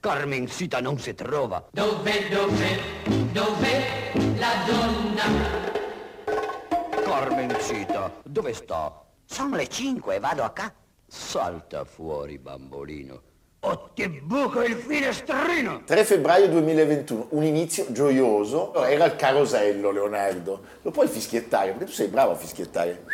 Carmencita non si trova. Dove, dove, dove la donna? Carmencita, dove sta? Sono le cinque, vado a ca... Salta fuori, bambolino. O ti buco il finestrino! 3 febbraio 2021, un inizio gioioso. Era il carosello, Leonardo. Lo puoi fischiettare, perché tu sei bravo a fischiettare.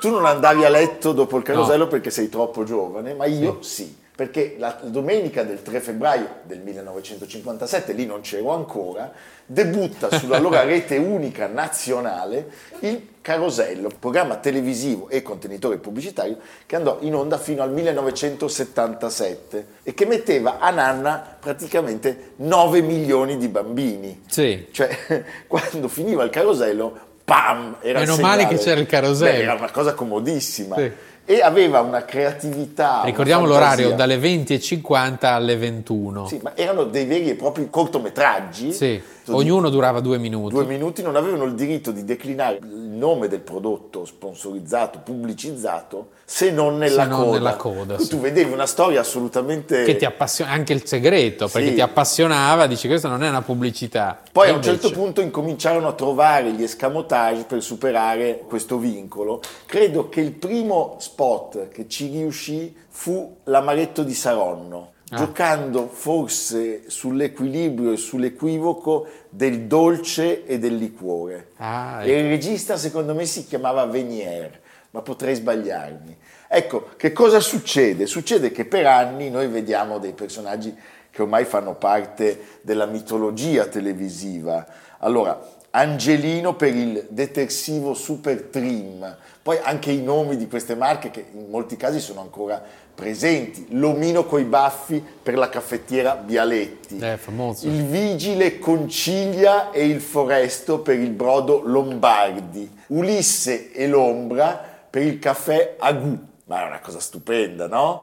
Tu non andavi a letto dopo il carosello No. perché sei troppo giovane, ma io sì. Perché la domenica del 3 febbraio del 1957, lì non c'ero ancora, debutta sull'allora rete unica nazionale il Carosello, programma televisivo e contenitore pubblicitario che andò in onda fino al 1977 e che metteva a nanna praticamente 9 milioni di bambini. Sì. Cioè, quando finiva il carosello, pam! Era Meno male che c'era il carosello. Beh, era una cosa comodissima. Sì. E aveva una creatività. Ricordiamo una l'orario dalle 20.50 alle 21. Sì, ma erano dei veri e propri cortometraggi. Sì, ognuno durava due minuti. Due minuti non avevano il diritto di declinare il nome del prodotto sponsorizzato, pubblicizzato, se non nella Se non coda. nella coda, sì. Tu vedevi una storia assolutamente. Che ti appassiona, anche il segreto, perché Sì. ti appassionava, dici questa non è una pubblicità. Poi E a un certo punto incominciarono a trovare gli escamotage per superare questo vincolo. Credo che il primo spot che ci riuscì fu l'amaretto di Saronno, Ah. giocando forse sull'equilibrio e sull'equivoco del dolce e del liquore. Ah, E il regista secondo me si chiamava Venier, ma potrei sbagliarmi. Ecco, che cosa succede? Succede che per anni noi vediamo dei personaggi che ormai fanno parte della mitologia televisiva. Allora, Angelino per il detersivo Super Trim, poi anche i nomi di queste marche che in molti casi sono ancora presenti, l'omino coi baffi per la caffettiera Bialetti, Eh, famoso. il vigile Conciglia e il foresto per il brodo Lombardi, Ulisse e l'ombra per il caffè Agù. Ma è una cosa stupenda, no?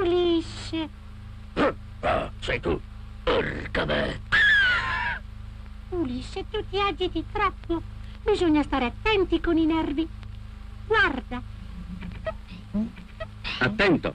Ulisse. Ah, sei tu. Porca me. Ulisse, tu ti agiti troppo. Bisogna stare attenti con i nervi. Guarda, Attento!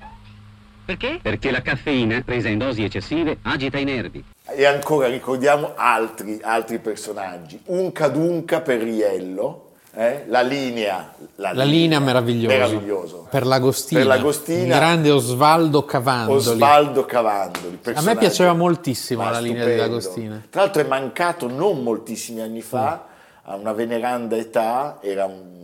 Perché? Perché la caffeina, presa in dosi eccessive, agita i nervi. E ancora ricordiamo altri, altri personaggi. Unca Dunca per Riello, eh? la linea. La linea meravigliosa. Meraviglioso. Per l'Agostina. Per l'Agostina. Il grande Osvaldo Cavandoli. Osvaldo Cavandoli. A me piaceva moltissimo la linea dell'Agostina. Tra l'altro è mancato non moltissimi anni fa, a una veneranda età, era un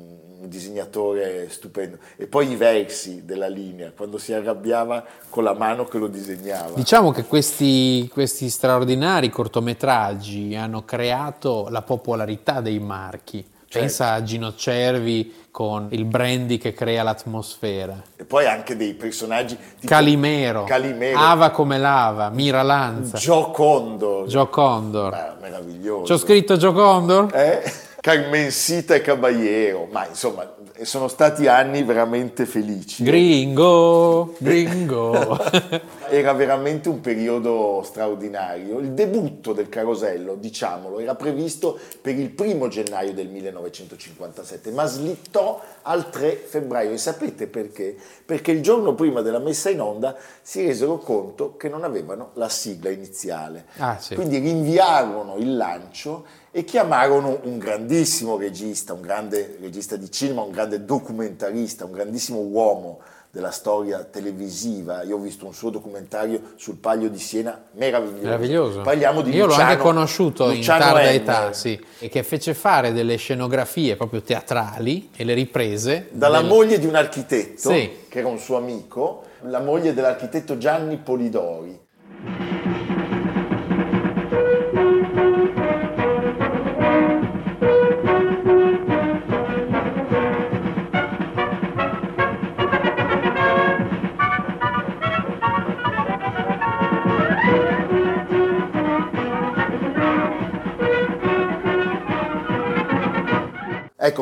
un disegnatore stupendo. E poi i versi della linea, quando si arrabbiava con la mano che lo disegnava. Diciamo che questi, questi straordinari cortometraggi hanno creato la popolarità dei marchi. Certo. Pensa a Gino Cervi con il brandy che crea l'atmosfera. E poi anche dei personaggi tipo Calimero, Calimero, Ava come lava, Mira Lanza, Joe Condor. Joe Condor. Ah, meraviglioso. Ci ho scritto Joe Condor? Eh? Carmencita e Caballero, ma insomma sono stati anni veramente felici. Gringo, gringo. Era veramente un periodo straordinario. Il debutto del Carosello, diciamolo, era previsto per il primo gennaio del 1957, ma slittò al 3 febbraio. E sapete perché? Perché il giorno prima della messa in onda si resero conto che non avevano la sigla iniziale. Ah, sì. Quindi rinviarono il lancio e chiamarono un grandissimo regista, un grande regista di cinema, un grande documentarista, un grandissimo uomo della storia televisiva. Io ho visto un suo documentario sul Palio di Siena, meraviglioso. Meraviglioso. Parliamo di Io l'ho Luciano- anche conosciuto Luciano in tarda Henner, età, sì, e che fece fare delle scenografie proprio teatrali e le riprese Dalla del- moglie di un architetto, Sì. che era un suo amico, la moglie dell'architetto Gianni Polidori.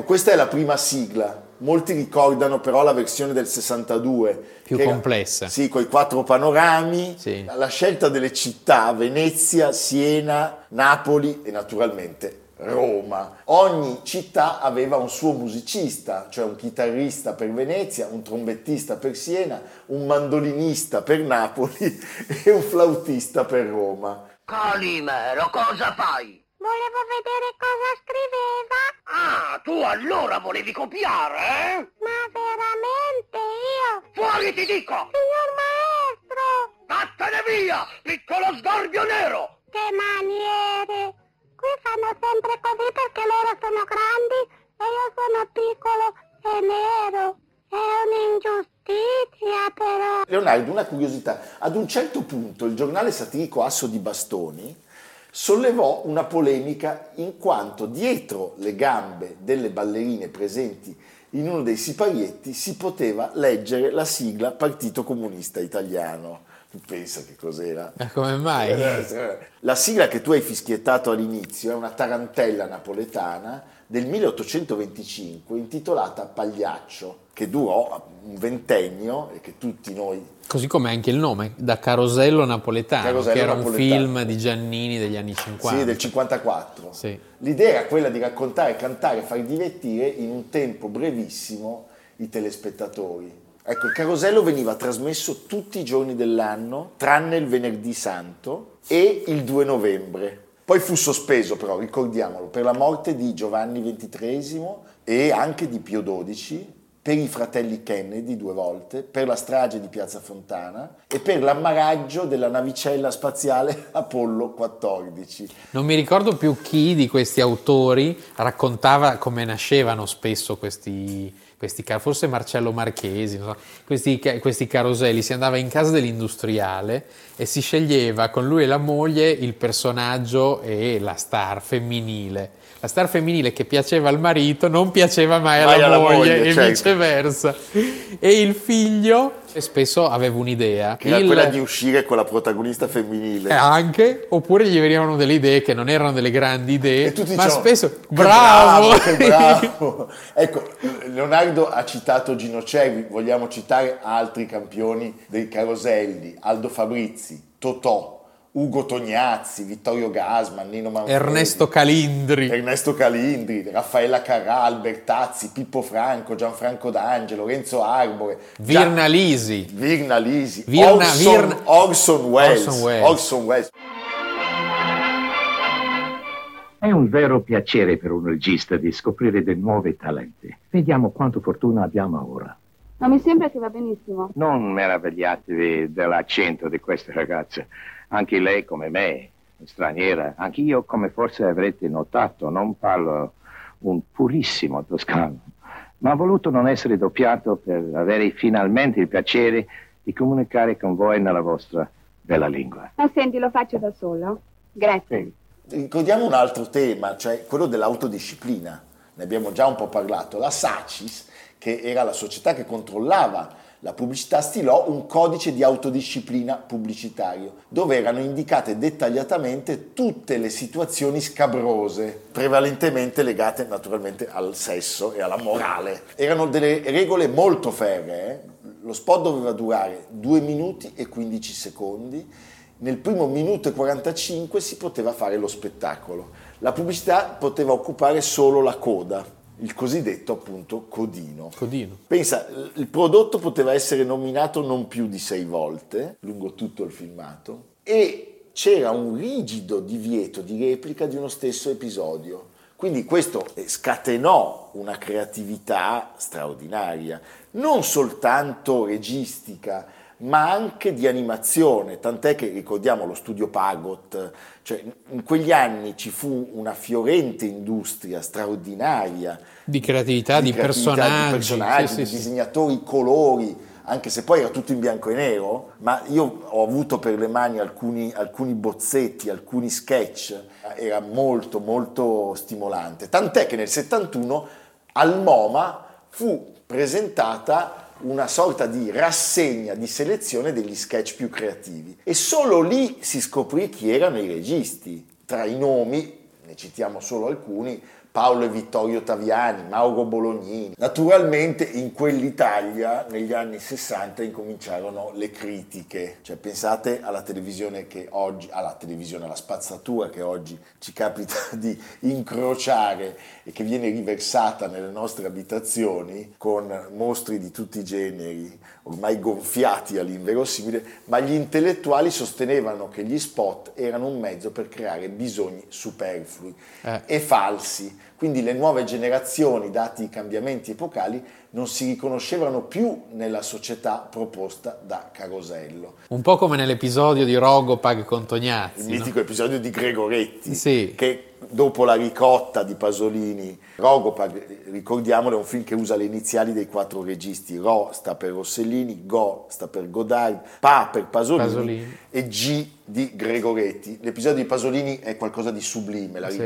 Ecco, questa è la prima sigla. Molti ricordano però la versione del 62. Più che era- complessa. sì, con i quattro panorami. Sì. La scelta delle città, Venezia, Siena, Napoli e naturalmente Roma. Ogni città aveva un suo musicista, cioè un chitarrista per Venezia, un trombettista per Siena, un mandolinista per Napoli e un flautista per Roma. Calimero, cosa fai? Volevo vedere cosa scriveva. Ah, tu allora volevi copiare, eh? Ma veramente io? Fuori ti dico! Signor maestro! Vattene via, piccolo sgorbio nero! Che maniere! Qui fanno sempre così perché loro sono grandi e io sono piccolo e nero. È un'ingiustizia però. Leonardo, una curiosità. Ad un certo punto il giornale satirico Asso di Bastoni sollevò una polemica in quanto dietro le gambe delle ballerine presenti in uno dei siparietti si poteva leggere la sigla Partito Comunista Italiano. Pensa che cos'era? Ma come mai? Eh, La sigla che tu hai fischiettato all'inizio è una tarantella napoletana del 1825 intitolata Pagliaccio, che durò un ventennio e che tutti noi Così come anche il nome, da Carosello Napoletano, Carosello che era un Napoletano. film di Giannini degli anni 50. Sì, del 54. Sì. L'idea era quella di raccontare, cantare, far divertire in un tempo brevissimo i telespettatori. Ecco, il carosello veniva trasmesso tutti i giorni dell'anno, tranne il venerdì santo e il 2 novembre. Poi fu sospeso però, ricordiamolo, per la morte di Giovanni XXIII e anche di Pio XII, per i fratelli Kennedy due volte, per la strage di Piazza Fontana e per l'ammaraggio della navicella spaziale Apollo 14. Non mi ricordo più chi di questi autori raccontava come nascevano spesso questi, questi forse Marcello Marchesi, so, questi, questi caroselli. Si andava in casa dell'industriale e si sceglieva con lui e la moglie il personaggio e la star femminile. La star femminile che piaceva al marito non piaceva mai Mai alla, alla moglie, moglie, e certo. viceversa. E il figlio spesso aveva un'idea. Che era Il- quella di uscire con la protagonista femminile. eh, anche, oppure gli venivano delle idee che non erano delle grandi idee, E tutti ma dicevano, spesso "Che bravo! che bravo. ecco, Leonardo ha citato Gino Cervi, vogliamo citare altri campioni dei caroselli, Aldo Fabrizi, Totò, Ugo Tognazzi, Vittorio Gasman, Nino Manfredi, Ernesto Calindri. Ernesto Calindri, Raffaella Carrà, Albertazzi, Pippo Franco, Gianfranco D'Angelo, Renzo Arbore, Virna Lisi. Virna Lisi, Virna- Orson, Virna- Orson Welles, Orson Welles. Orson Welles. È un vero piacere per un regista di scoprire dei nuovi talenti. Vediamo quanto fortuna abbiamo ora. Ma mi sembra che va benissimo. Non meravigliatevi dell'accento di questa ragazza. Anche lei, come me, straniera, anche io, come forse avrete notato, non parlo un purissimo toscano, ma ho voluto non essere doppiato per avere finalmente il piacere di comunicare con voi nella vostra bella lingua. Ma senti, lo faccio da solo? Grazie. Ricordiamo un altro tema, cioè quello dell'autodisciplina. Ne abbiamo già un po' parlato. La SACIS, che era la società che controllava la pubblicità, stilò un codice di autodisciplina pubblicitario, dove erano indicate dettagliatamente tutte le situazioni scabrose, prevalentemente legate naturalmente al sesso e alla morale. Erano delle regole molto ferree. eh. Lo spot doveva durare 2 minuti e 15 secondi nel primo minuto e 45 si poteva fare lo spettacolo. La pubblicità poteva occupare solo la coda, il cosiddetto appunto codino. Codino. Pensa, il prodotto poteva essere nominato non più di sei volte lungo tutto il filmato e c'era un rigido divieto di replica di uno stesso episodio. Quindi questo eh, scatenò una creatività straordinaria, non soltanto registica, ma anche di animazione, tant'è che ricordiamo lo studio Pagot, cioè in quegli anni ci fu una fiorente industria straordinaria Di creatività, di, creatività, personaggi. di, personaggi, Sì, di sì, sì. disegnatori, colori, anche se poi era tutto in bianco e nero, ma io ho avuto per le mani alcuni, alcuni bozzetti, alcuni sketch, era molto molto stimolante, tant'è che nel 71 al MoMA fu presentata una sorta di rassegna di selezione degli sketch più creativi e solo lì si scoprì chi erano i registi. Tra i nomi ne citiamo solo alcuni, Paolo e Vittorio Taviani, Mauro Bolognini. Naturalmente in quell'Italia negli anni 60 incominciarono le critiche, cioè pensate alla televisione che oggi, alla televisione, alla spazzatura che oggi ci capita di incrociare e che viene riversata nelle nostre abitazioni con mostri di tutti i generi, ormai gonfiati all'inverosimile, ma gli intellettuali sostenevano che gli spot erano un mezzo per creare bisogni superflui Eh. e falsi. Quindi le nuove generazioni, dati i cambiamenti epocali, non si riconoscevano più nella società proposta da Carosello. Un po' come nell'episodio di Rogopag con Il Tognazzi. no? mitico episodio di Gregoretti, Sì. che dopo la ricotta di Pasolini, Rogopag, ricordiamolo, è un film che usa le iniziali dei quattro registi, Ro sta per Rossellini, Go sta per Godard, Pa per Pasolini, Pasolini. e G di Gregoretti. L'episodio di Pasolini è qualcosa di sublime, la Sì.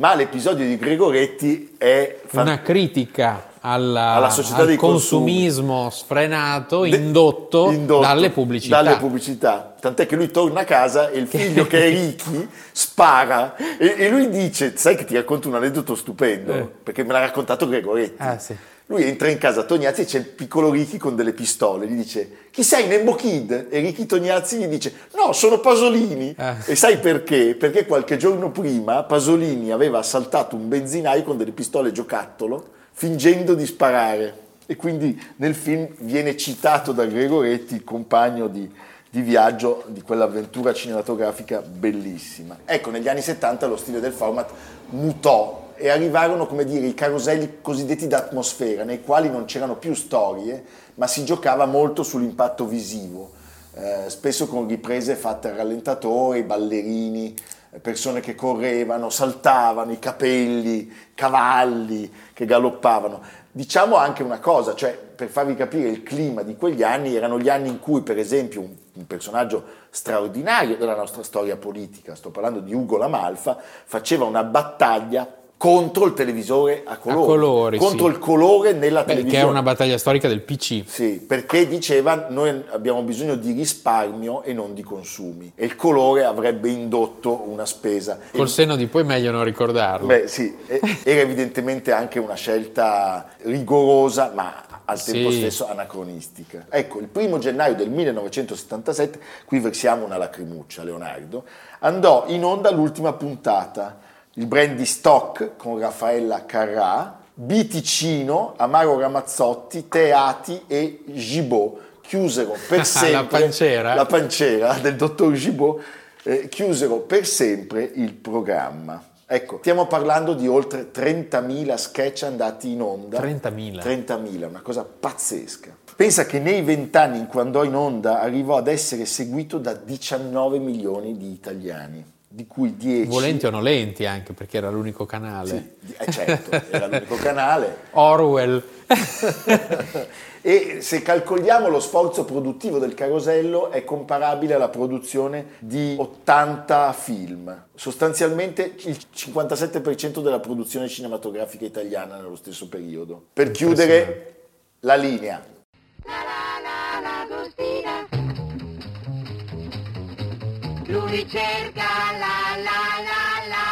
Ma l'episodio di Gregoretti è... fan- Una critica alla- Alla società al consumismo sfrenato De- indotto, indotto dalle pubblicità. dalle pubblicità. Tant'è che lui torna a casa e il figlio che è Ricky spara e, e lui dice, sai che ti racconto un aneddoto stupendo, Eh. perché me l'ha raccontato Gregoretti. Ah, sì. Lui entra in casa Tognazzi e c'è il piccolo Ricky con delle pistole, gli dice chi sei Nembo Kid? E Ricky Tognazzi gli dice no sono Pasolini Ah. e sai perché? Perché qualche giorno prima Pasolini aveva assaltato un benzinaio con delle pistole giocattolo fingendo di sparare e quindi nel film viene citato da Gregoretti il compagno di, di viaggio di quell'avventura cinematografica bellissima. Ecco, negli anni 70 lo stile del format mutò e arrivarono, come dire, i caroselli cosiddetti d'atmosfera, nei quali non c'erano più storie, ma si giocava molto sull'impatto visivo, eh, spesso con riprese fatte a rallentatore, ballerini, persone che correvano, saltavano, i capelli, cavalli che galoppavano. Diciamo anche una cosa, cioè per farvi capire il clima di quegli anni, erano gli anni in cui per esempio un, un personaggio straordinario della nostra storia politica, sto parlando di Ugo Lamalfa, faceva una battaglia contro il televisore a colori, colori, contro sì. il colore nella Beh, che televisione. è una battaglia storica del PC. Sì, perché diceva noi abbiamo bisogno di risparmio e non di consumi e il colore avrebbe indotto una spesa. Col E- senno di poi meglio non ricordarlo. Beh sì, era evidentemente anche una scelta rigorosa ma al Sì. tempo stesso anacronistica. Ecco, il primo gennaio del 1977, qui versiamo una lacrimuccia Leonardo, andò in onda l'ultima puntata, il brandy stock con Raffaella Carrà, Biticino, Amaro Ramazzotti, Teati e Gibaud chiusero per sempre La pancera? la pancera del dottor Gibaud eh, chiusero per sempre il programma. Ecco, stiamo parlando di oltre 30.000 sketch andati in onda. 30.000. 30.000, una cosa pazzesca. Pensa che nei vent'anni in cui andò in onda arrivò ad essere seguito da 19 milioni di italiani, di cui 10... Volenti o nolenti anche, perché era l'unico canale. Sì, eh, certo, era l'unico canale. Orwell. e se calcoliamo lo sforzo produttivo del Carosello è comparabile alla produzione di 80 film, sostanzialmente il 57% della produzione cinematografica italiana nello stesso periodo. Per chiudere la linea, Lui cerca la la la la.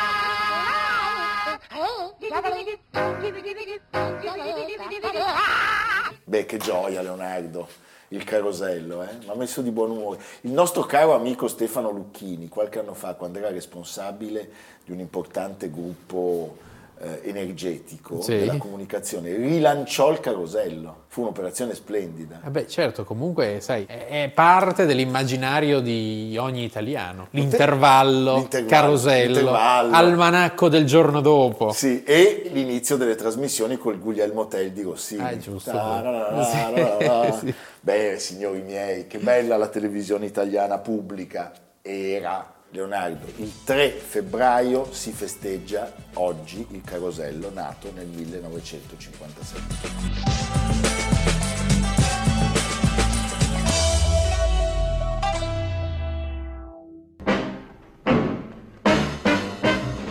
beh che gioia Leonardo, il Carosello, eh? mi ha messo di buon umore. Il nostro caro amico Stefano Lucchini, qualche anno fa, quando era responsabile di un importante gruppo eh, energetico Sì. della comunicazione, rilanciò il Carosello. Fu un'operazione splendida. Vabbè, certo, comunque, sai, è è parte dell'immaginario di ogni italiano. L'intervallo, L'intervallo, carosello, l'intervallo. almanacco del giorno dopo. Sì, e l'inizio delle trasmissioni col Guglielmo Tell di Rossini. Ah, giusto. Beh, signori miei, che bella la televisione italiana pubblica era. Leonardo, il 3 febbraio si festeggia oggi il Carosello nato nel 1957.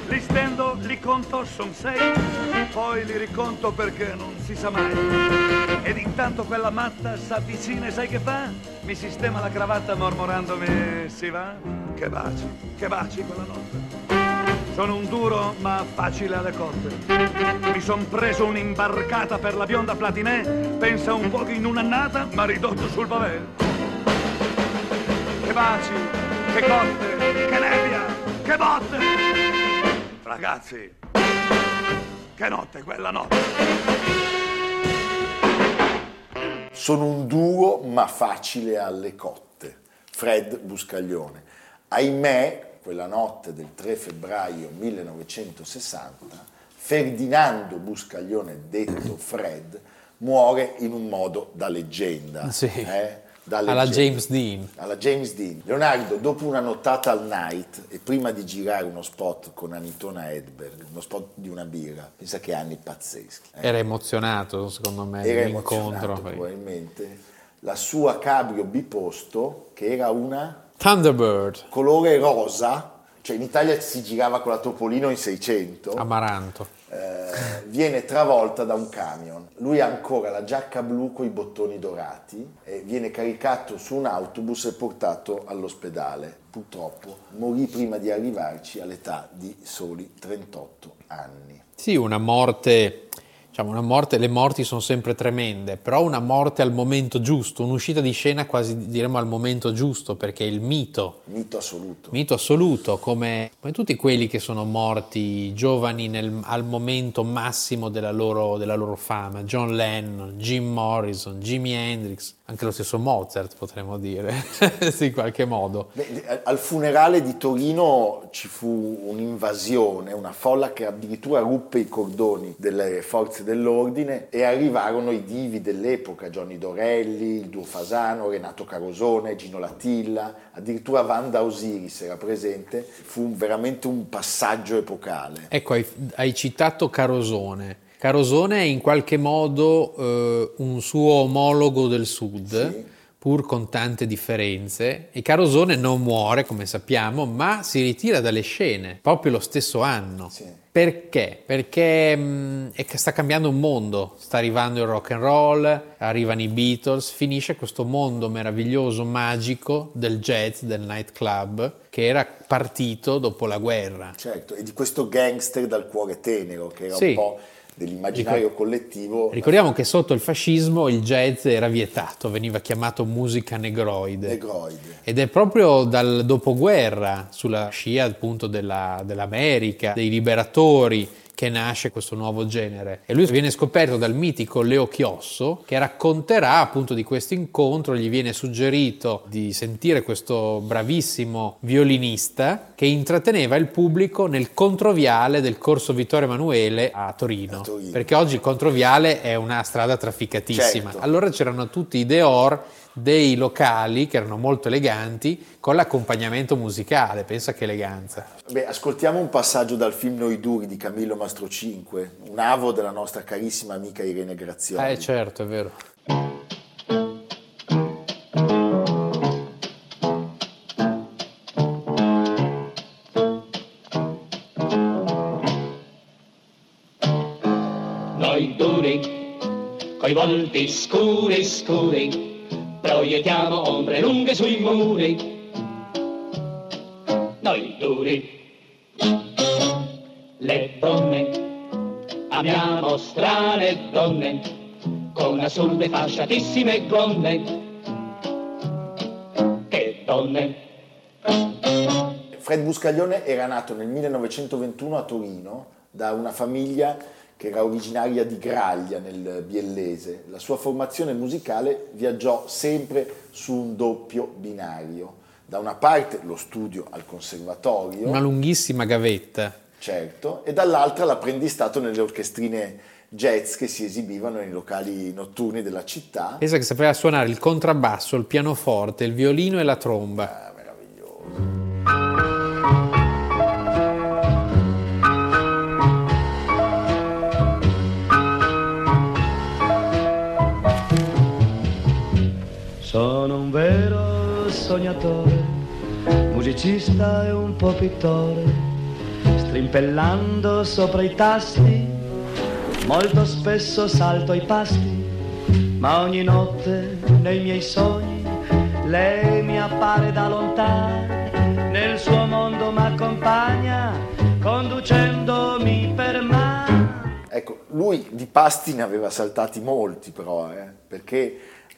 Li stendo, li conto, son sei, poi li riconto perché non si sa mai. Ed intanto quella matta s'avvicina e sai che fa? Mi sistema la cravatta mormorandomi, si va? Che baci, che baci quella notte. Sono un duro ma facile alle cotte. Mi son preso un'imbarcata per la bionda platinè, pensa un po' che in un'annata m'ha ridotto sul pavé. Che baci, che cotte, che nebbia, che botte! Ragazzi, che notte quella notte! Sono un duro ma facile alle cotte. Fred Buscaglione. Ahimè, quella notte del 3 febbraio 1960, Ferdinando Buscaglione, detto Fred, muore in un modo da leggenda. Sì. eh? Da Alla leggenda. James Dean. Alla James Dean. Leonardo, dopo una nottata al night e prima di girare uno spot con Anitona Edberg, uno spot di una birra, pensa che anni pazzeschi. eh? Era emozionato, secondo me, era l'incontro. probabilmente. La sua cabrio biposto, che era una Thunderbird, colore rosa, cioè in Italia si girava con la Topolino in 600, Amaranto. eh, viene travolta da un camion. Lui ha ancora la giacca blu con i bottoni dorati e viene caricato su un autobus e portato all'ospedale. Purtroppo morì prima di arrivarci all'età di soli 38 anni. Sì, una morte, diciamo una morte, le morti sono sempre tremende, però una morte al momento giusto, un'uscita di scena quasi diremmo al momento giusto, perché il mito, Mito assoluto. mito assoluto, come, come tutti quelli che sono morti giovani nel- al momento massimo della loro, della loro fama, John Lennon, Jim Morrison, Jimi Hendrix, anche lo stesso Mozart potremmo dire, in qualche modo. Beh, Al funerale di Torino ci fu un'invasione, una folla che addirittura ruppe i cordoni delle forze dell'ordine e arrivarono i divi dell'epoca, Johnny Dorelli, il duo Fasano, Renato Carosone, Gino Latilla, addirittura Wanda Osiris era presente, fu veramente un passaggio epocale. Ecco, hai, hai citato Carosone. Carosone è in qualche modo eh, un suo omologo del sud, Sì. pur con tante differenze, e Carosone non muore, come sappiamo, ma si ritira dalle scene proprio lo stesso anno. Sì. Perché? Perché mh, è che sta cambiando un mondo, sta arrivando il rock and roll, arrivano i Beatles, finisce questo mondo meraviglioso, magico del jazz, del nightclub, che era partito dopo la guerra. Certo, e di questo gangster dal cuore tenero, che era Sì. un po' dell'immaginario collettivo. Ricordiamo che sotto il fascismo il jazz era vietato, veniva chiamato musica negroide. Negroide. Ed è proprio dal dopoguerra, sulla scia appunto della- dell'America, dei liberatori, che nasce questo nuovo genere. E lui viene scoperto dal mitico Leo Chiosso, che racconterà appunto di questo incontro, gli viene suggerito di sentire questo bravissimo violinista che intratteneva il pubblico nel controviale del corso Vittorio Emanuele a Torino. A Torino. Perché oggi il controviale è una strada trafficatissima. Certo. Allora c'erano tutti i Deor dei locali che erano molto eleganti con l'accompagnamento musicale, pensa che eleganza. Beh, ascoltiamo un passaggio dal film Noi Duri di Camillo Mastrocinque, un avo della nostra carissima amica Irene Grazioli. Eh certo, è vero. Noi duri, coi volti scuri scuri, proiettiamo ombre lunghe sui muri. Noi duri, le donne, amiamo strane donne, con assurde fasciatissime gonne. Che donne! Fred Buscaglione era nato nel 1921 a Torino da una famiglia che era originaria di Graglia nel Biellese. La sua formazione musicale viaggiò sempre su un doppio binario. Da una parte lo studio al conservatorio, Una lunghissima gavetta. certo, e dall'altra l'apprendistato nelle orchestrine jazz che si esibivano nei locali notturni della città. Pensa che sapeva suonare il contrabbasso, il pianoforte, il violino e la tromba. Ah, meraviglioso. Sognatore, musicista e un po' pittore, strimpellando sopra i tasti, molto spesso salto ai pasti, ma ogni notte nei miei sogni lei mi appare da lontano, nel suo mondo m'accompagna, con due Ecco, lui di pasti ne aveva saltati molti però, eh, perché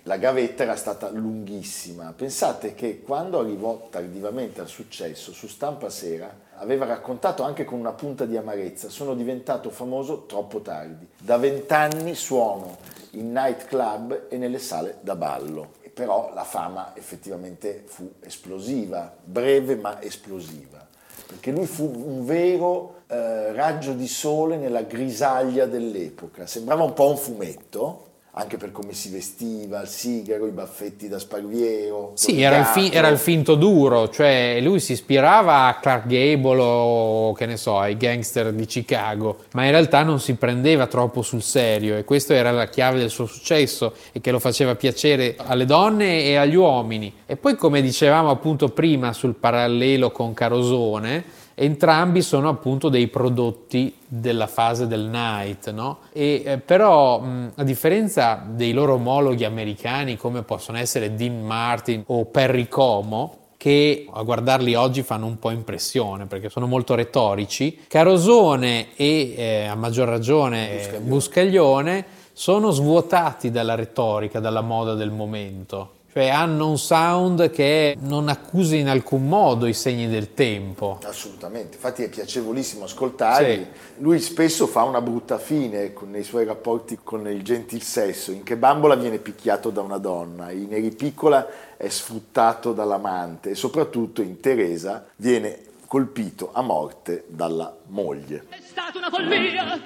la gavetta era stata lunghissima. Pensate che quando arrivò tardivamente al successo su Stampa Sera aveva raccontato anche con una punta di amarezza, sono diventato famoso troppo tardi. Da vent'anni suono in nightclub e nelle sale da ballo. Però la fama effettivamente fu esplosiva, breve ma esplosiva perché lui fu un vero eh, raggio di sole nella grisaglia dell'epoca. Sembrava un po' un fumetto, anche per come si vestiva, il sigaro, i baffetti da sparviero. Sì, era il, fi- era il, finto duro, cioè lui si ispirava a Clark Gable o che ne so, ai gangster di Chicago, ma in realtà non si prendeva troppo sul serio e questa era la chiave del suo successo e che lo faceva piacere alle donne e agli uomini. E poi come dicevamo appunto prima sul parallelo con Carosone, entrambi sono appunto dei prodotti della fase del night, no? E, eh, però mh, a differenza dei loro omologhi americani come possono essere Dean Martin o Perry Como, che a guardarli oggi fanno un po' impressione perché sono molto retorici, Carosone e eh, a maggior ragione Buscaglione. Buscaglione sono svuotati dalla retorica, dalla moda del momento cioè hanno un sound che non accusa in alcun modo i segni del tempo. Assolutamente, infatti è piacevolissimo ascoltarli. Sì. Lui spesso fa una brutta fine nei suoi rapporti con il gentil sesso. In che bambola viene picchiato da una donna, in Eri Piccola è sfruttato dall'amante e soprattutto in Teresa viene colpito a morte dalla moglie. È stata una follia,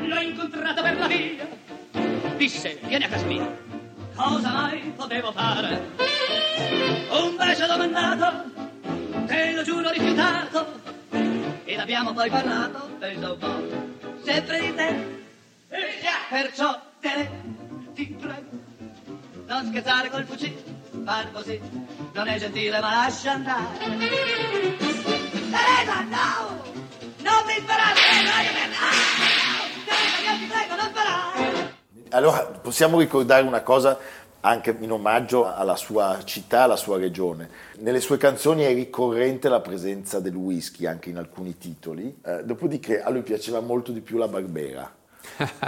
l'ho incontrata per la via, disse vieni a casa mia cosa mai potevo fare? Un bacio domandato, te lo giuro rifiutato, ed abbiamo poi parlato, penso un po', sempre di te. Perciò te ti prego, non scherzare col fucile, far così, non è gentile ma lascia andare. Teresa, no! Non mi sparare, no! Teresa, io ti prego, non sparare! Allora possiamo ricordare una cosa anche in omaggio alla sua città, alla sua regione. Nelle sue canzoni è ricorrente la presenza del whisky anche in alcuni titoli, eh, dopodiché a lui piaceva molto di più la Barbera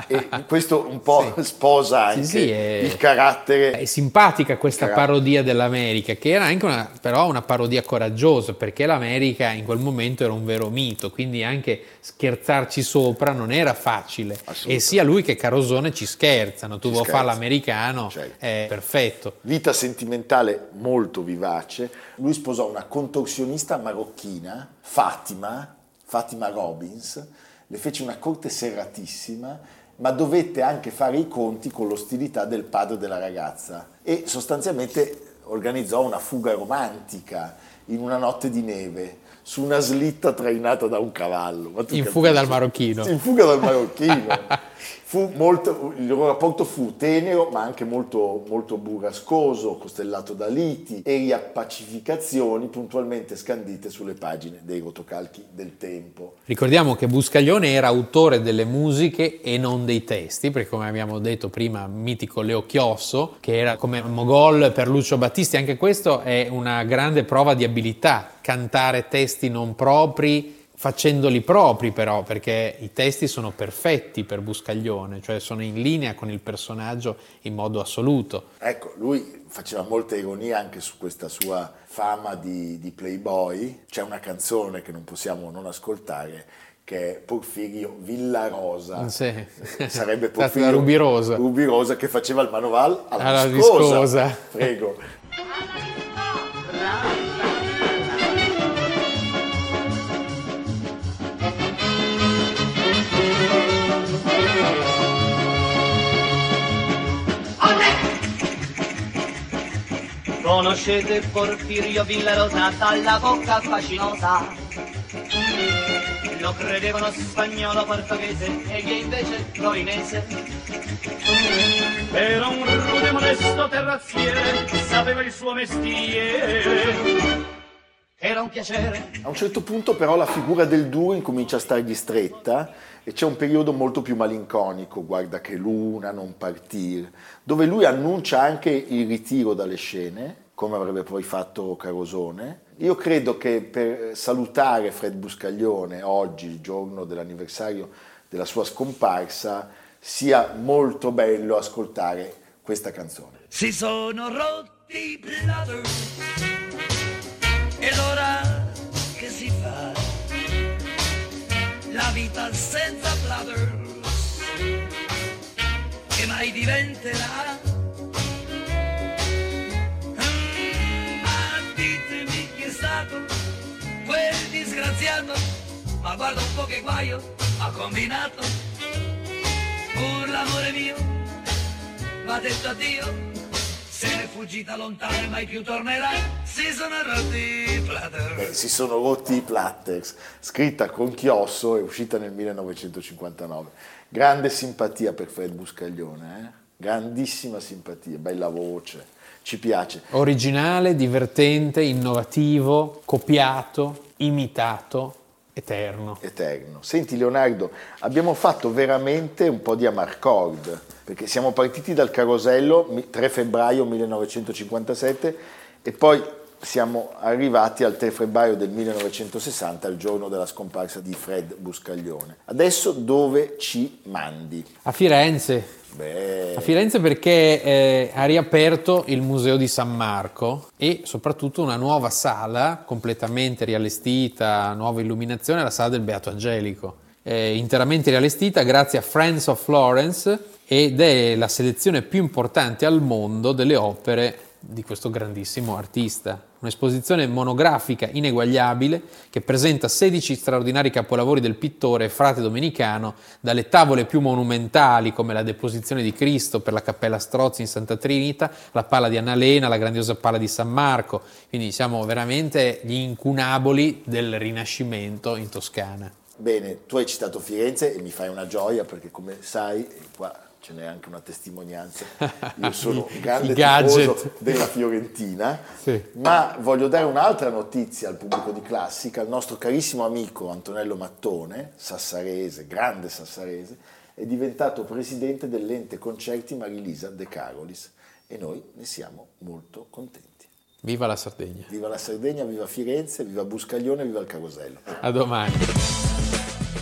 e questo un po' sì. sposa anche sì, sì, è, il carattere. È simpatica questa carattere. parodia dell'America, che era anche una, però una parodia coraggiosa, perché l'America in quel momento era un vero mito, quindi anche scherzarci sopra non era facile. E sia lui che Carosone ci scherzano, tu vuoi fare l'americano, certo. è perfetto. Vita sentimentale molto vivace. Lui sposò una contorsionista marocchina, Fatima, Fatima Robbins, le fece una corte serratissima, ma dovette anche fare i conti con l'ostilità del padre della ragazza e sostanzialmente organizzò una fuga romantica in una notte di neve su una slitta trainata da un cavallo. in capisci? fuga dal marocchino. In fuga dal marocchino. Molto, il loro rapporto fu tenero ma anche molto, molto burrascoso, costellato da liti e riappacificazioni puntualmente scandite sulle pagine dei rotocalchi del tempo. Ricordiamo che Buscaglione era autore delle musiche e non dei testi, perché come abbiamo detto prima, mitico Leo Chiosso, che era come Mogol per Lucio Battisti, anche questo è una grande prova di abilità, cantare testi non propri facendoli propri però, perché i testi sono perfetti per Buscaglione, cioè sono in linea con il personaggio in modo assoluto. Ecco, lui faceva molta ironia anche su questa sua fama di, di playboy. C'è una canzone che non possiamo non ascoltare che è Porfirio Villarosa. Sì. Sarebbe Porfirio Rubirosa. Rubirosa che faceva il manoval alla, alla viscosa. viscosa. Prego. Conoscete Porfirio Villarosa dalla bocca fascinosa? Lo credevano spagnolo, portoghese e che invece torinese. Era un rude modesto terrazziere, sapeva il suo mestiere. Era un piacere. A un certo punto però la figura del duo incomincia a stargli stretta e c'è un periodo molto più malinconico, guarda che luna, non partire, dove lui annuncia anche il ritiro dalle scene come avrebbe poi fatto Carosone. Io credo che per salutare Fred Buscaglione oggi, il giorno dell'anniversario della sua scomparsa, sia molto bello ascoltare questa canzone. Si sono rotti i bladder ed ora che si fa? La vita senza bladders che mai diventerà? Ma guarda un po' che guaio ha combinato. Pur l'amore mio va detto addio, se n'è fuggita lontano e mai più tornerà. Si sono rotti i platter. Beh, si sono rotti i Platters, scritta con Chiosso e uscita nel 1959. Grande simpatia per Fred Buscaglione, eh? grandissima simpatia, bella voce, ci piace. Originale, divertente, innovativo, copiato, imitato, eterno. Eterno. Senti Leonardo, abbiamo fatto veramente un po' di amarcord, perché siamo partiti dal Carosello mi- 3 febbraio 1957 e poi siamo arrivati al 3 febbraio del 1960, il giorno della scomparsa di Fred Buscaglione. Adesso dove ci mandi? A Firenze, Beh, A Firenze perché eh, ha riaperto il Museo di San Marco e soprattutto una nuova sala completamente riallestita, nuova illuminazione, la sala del Beato Angelico. Eh, interamente riallestita grazie a Friends of Florence ed è la selezione più importante al mondo delle opere di questo grandissimo artista. Un'esposizione monografica ineguagliabile che presenta 16 straordinari capolavori del pittore frate domenicano, dalle tavole più monumentali come la Deposizione di Cristo per la Cappella Strozzi in Santa Trinita, la pala di Annalena, la grandiosa pala di San Marco. Quindi siamo veramente gli incunaboli del Rinascimento in Toscana. bene, tu hai citato Firenze e mi fai una gioia perché come sai, qua ce n'è anche una testimonianza, io sono un grande tifoso della Fiorentina, Sì. ma voglio dare un'altra notizia al pubblico di Classica, il nostro carissimo amico Antonello Mattone, sassarese, grande sassarese, è diventato presidente dell'ente concerti Marilisa De Carolis e noi ne siamo molto contenti. Viva la Sardegna. Viva la Sardegna, viva Firenze, viva Buscaglione, viva il Carosello. A domani.